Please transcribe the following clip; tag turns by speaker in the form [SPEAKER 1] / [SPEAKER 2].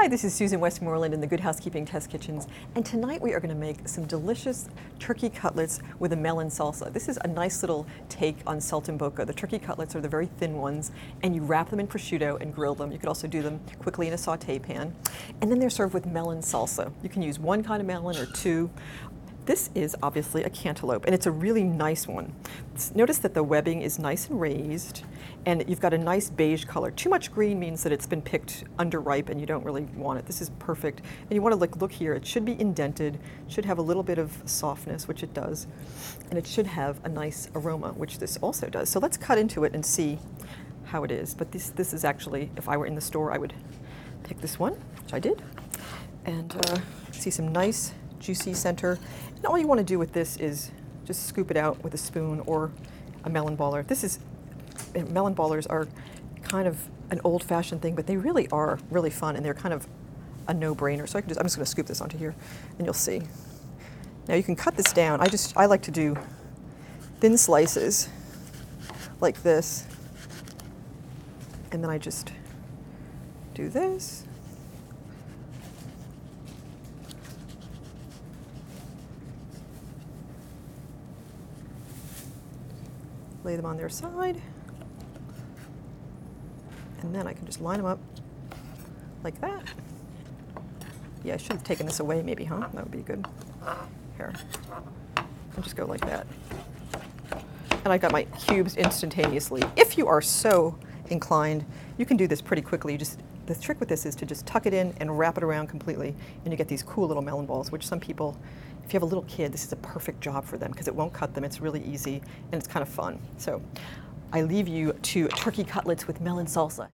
[SPEAKER 1] Hi, this is Susan Westmoreland in the Good Housekeeping Test Kitchens, and tonight we are going to make some delicious turkey cutlets with a melon salsa. This is a nice little take on saltimbocca. The turkey cutlets are the very thin ones, and you wrap them in prosciutto and grill them. You could also do them quickly in a saute pan. And then they're served with melon salsa. You can use one kind of melon or two. This is obviously a cantaloupe, and it's a really nice one. Notice that the webbing is nice and raised, and you've got a nice beige color. Too much green means that it's been picked underripe and you don't really want it. This is perfect. And you want to look, look here, it should be indented, should have a little bit of softness, which it does, and it should have a nice aroma, which this also does. So let's cut into it and see how it is. But this, this is actually, if I were in the store, I would pick this one, which I did, and uh, see some nice juicy center. And all you want to do with this is just scoop it out with a spoon or a melon baller. This is, eh, melon ballers are kind of an old fashioned thing, but they really are really fun and they're kind of a no brainer. So I can just, I'm just going to scoop this onto here and you'll see. Now you can cut this down. I just, I like to do thin slices like this. And then I just do this lay them on their side, and then I can just line them up like that. Yeah, I should have taken this away maybe, huh? That would be good. Here. And just go like that. And I've got my cubes instantaneously. If you are so inclined, you can do this pretty quickly. You just the trick with this is to just tuck it in and wrap it around completely, and you get these cool little melon balls, which some people, if you have a little kid, this is a perfect job for them because it won't cut them. It's really easy and it's kind of fun. So I leave you to turkey cutlets with melon salsa.